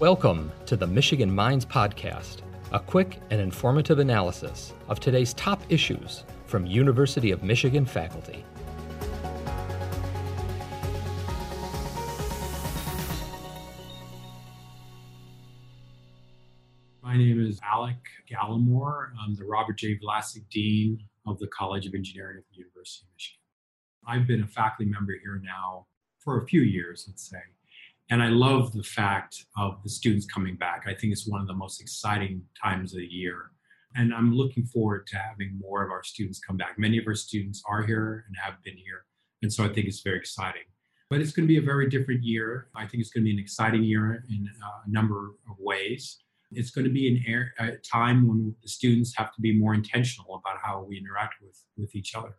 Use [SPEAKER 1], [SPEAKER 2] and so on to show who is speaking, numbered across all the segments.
[SPEAKER 1] Welcome to the Michigan Minds Podcast, a quick and informative analysis of today's top issues from University of Michigan faculty.
[SPEAKER 2] My name is Alec Gallimore. I'm the Robert J. Vlasic Dean of the College of Engineering at the University of Michigan. I've been a faculty member here now for a few years, let's say. And I love the fact of the students coming back. I think it's one of the most exciting times of the year. And I'm looking forward to having more of our students come back. Many of our students are here and have been here. And so I think it's very exciting. But it's going to be a very different year. I think it's going to be an exciting year in a number of ways. It's going to be an air, a time when the students have to be more intentional about how we interact with, with each other.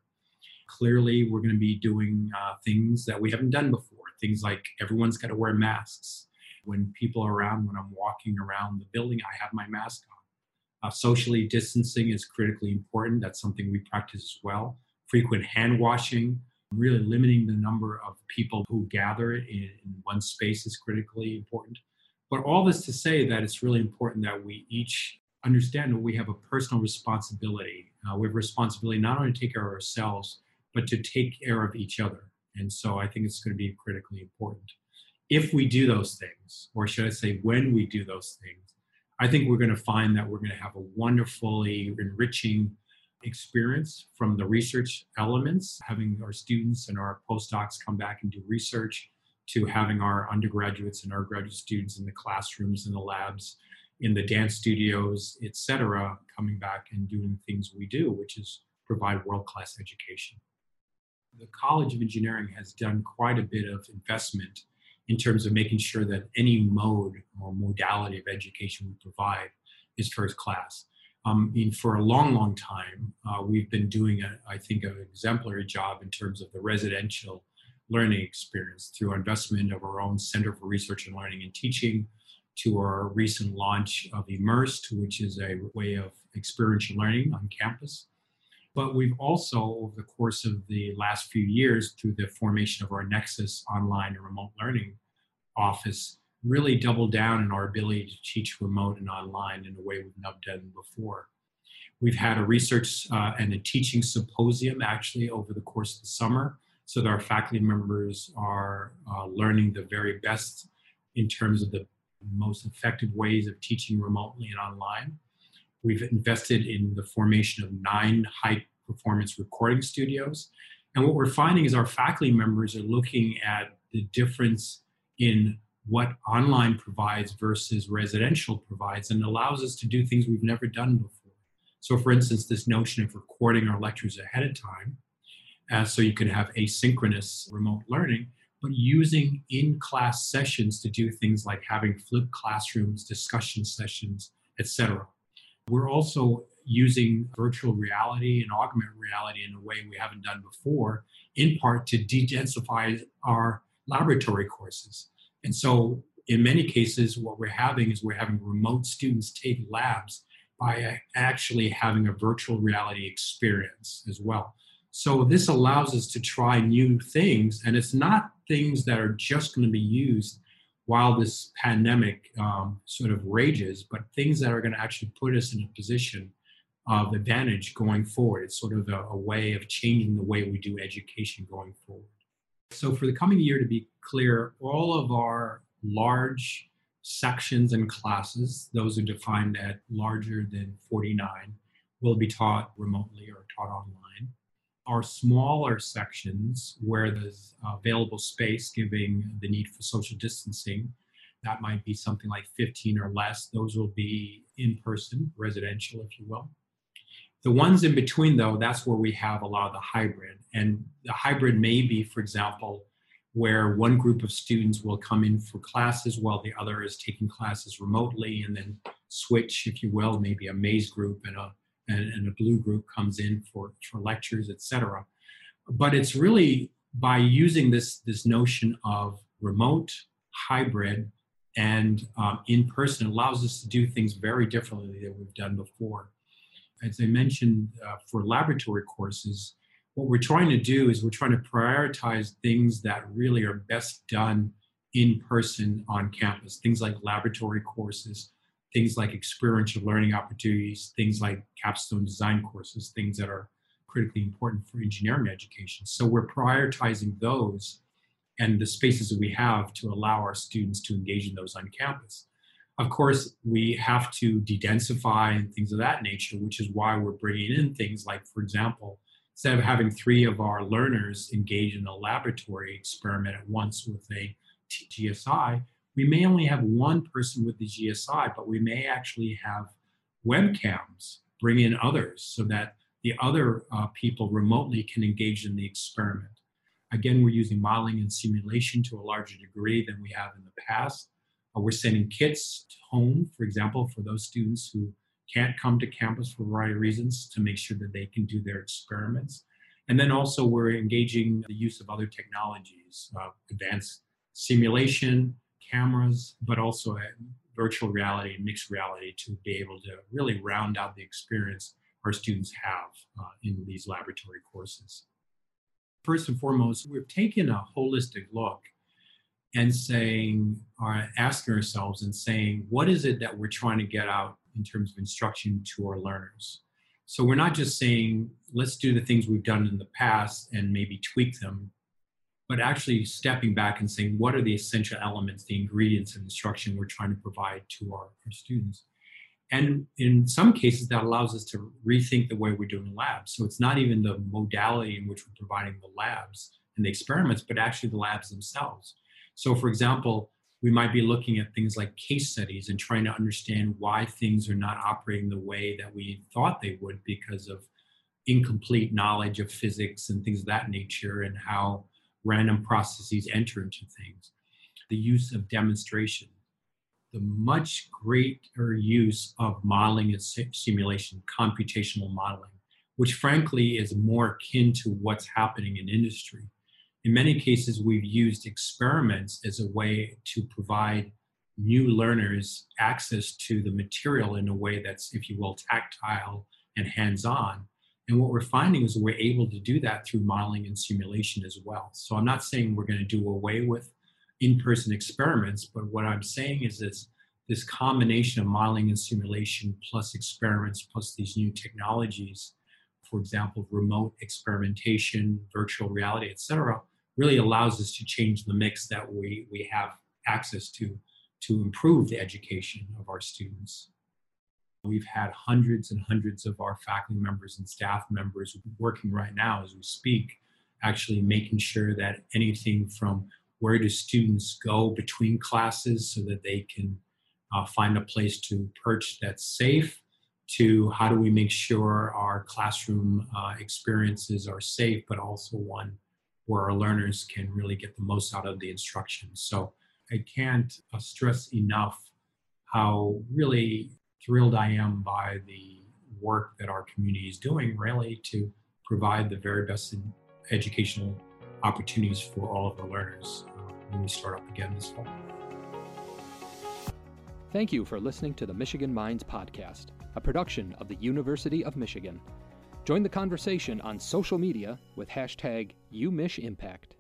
[SPEAKER 2] Clearly, we're going to be doing uh, things that we haven't done before. Things like everyone's got to wear masks. When people are around, when I'm walking around the building, I have my mask on. Uh, socially distancing is critically important. That's something we practice as well. Frequent hand washing, really limiting the number of people who gather in, in one space is critically important. But all this to say that it's really important that we each understand that we have a personal responsibility. Uh, we have a responsibility not only to take care of ourselves, but to take care of each other. And so I think it's going to be critically important. If we do those things, or should I say, when we do those things, I think we're going to find that we're going to have a wonderfully enriching experience from the research elements, having our students and our postdocs come back and do research, to having our undergraduates and our graduate students in the classrooms, in the labs, in the dance studios, etc., coming back and doing things we do, which is provide world class education the College of Engineering has done quite a bit of investment in terms of making sure that any mode or modality of education we provide is first class. Um, mean, for a long, long time, uh, we've been doing, a, I think, an exemplary job in terms of the residential learning experience through investment of our own Center for Research and Learning and Teaching, to our recent launch of Immersed, which is a way of experiential learning on campus. But we've also, over the course of the last few years, through the formation of our Nexus online and remote learning office, really doubled down in our ability to teach remote and online in a way we've never done before. We've had a research uh, and a teaching symposium actually over the course of the summer so that our faculty members are uh, learning the very best in terms of the most effective ways of teaching remotely and online. We've invested in the formation of nine high performance recording studios. And what we're finding is our faculty members are looking at the difference in what online provides versus residential provides and allows us to do things we've never done before. So, for instance, this notion of recording our lectures ahead of time, uh, so you can have asynchronous remote learning, but using in class sessions to do things like having flipped classrooms, discussion sessions, etc. We're also using virtual reality and augmented reality in a way we haven't done before, in part to de-densify our laboratory courses. And so, in many cases, what we're having is we're having remote students take labs by actually having a virtual reality experience as well. So, this allows us to try new things, and it's not things that are just going to be used while this pandemic um, sort of rages, but things that are going to actually put us in a position of advantage going forward. It's sort of a, a, way of changing the way we do education going forward. So, for the coming year, to be clear, all of our large sections and classes, those are defined at larger than 49, will be taught remotely or taught online our smaller sections where there's available space, giving the need for social distancing, that might be something like 15 or less. Those will be in person, residential, if you will. The ones in between, though, that's where we have a lot of the hybrid. And the hybrid may be, for example, where one group of students will come in for classes while the other is taking classes remotely and then switch, if you will, maybe a maize group and a and, and a blue group comes in for, for lectures, etc. But it's really by using this, this notion of remote, hybrid, and um, in person allows us to do things very differently than we've done before. As I mentioned uh, for laboratory courses, what we're trying to do is we're trying to prioritize things that really are best done in person on campus, things like laboratory courses, things like experiential learning opportunities, things like capstone design courses, things that are critically important for engineering education. So we're prioritizing those and the spaces that we have to allow our students to engage in those on campus. Of course, we have to dedensify and things of that nature, which is why we're bringing in things like, for example, instead of having three of our learners engage in a laboratory experiment at once with a GSI, we may only have one person with the GSI, but we may actually have webcams bring in others so that the other uh, people remotely can engage in the experiment. Again, we're using modeling and simulation to a larger degree than we have in the past. Uh, we're sending kits home, for example, for those students who can't come to campus for a variety of reasons to make sure that they can do their experiments. And then also we're engaging the use of other technologies, uh, advanced simulation, cameras, but also virtual reality mixed reality to be able to really round out the experience our students have uh, in these laboratory courses. First and foremost, we've taken a holistic look and saying, or asking ourselves and saying, what is it that we're trying to get out in terms of instruction to our learners? So we're not just saying, let's do the things we've done in the past and maybe tweak them, but actually stepping back and saying, what are the essential elements, the ingredients of instruction we're trying to provide to our, our students? And in some cases, that allows us to rethink the way we're doing labs. So it's not even the modality in which we're providing the labs and the experiments, but actually the labs themselves. So, for example, we might be looking at things like case studies and trying to understand why things are not operating the way that we thought they would because of incomplete knowledge of physics and things of that nature and how random processes enter into things. The use of demonstration the much greater use of modeling and simulation, computational modeling, which frankly is more akin to what's happening in industry. In many cases, we've used experiments as a way to provide new learners access to the material in a way that's, if you will, tactile and hands on. And what we're finding is we're able to do that through modeling and simulation as well. So I'm not saying we're going to do away with in-person experiments, but what I'm saying is this this combination of modeling and simulation plus experiments plus these new technologies, for example, remote experimentation, virtual reality, etc., really allows us to change the mix that we, we have access to to improve the education of our students. We've had hundreds and hundreds of our faculty members and staff members working right now as we speak, actually making sure that anything from where do students go between classes so that they can uh, find a place to perch that's safe to how do we make sure our classroom uh, experiences are safe but also one where our learners can really get the most out of the instruction. So i can't uh, stress enough how really thrilled i am by the work that our community is doing really to provide the very best educational opportunities for all of our learners uh, when we start up again this fall.
[SPEAKER 1] Thank you for listening to the Michigan Minds Podcast, a production of the University of Michigan. Join the conversation on social media with hashtag UMichImpact.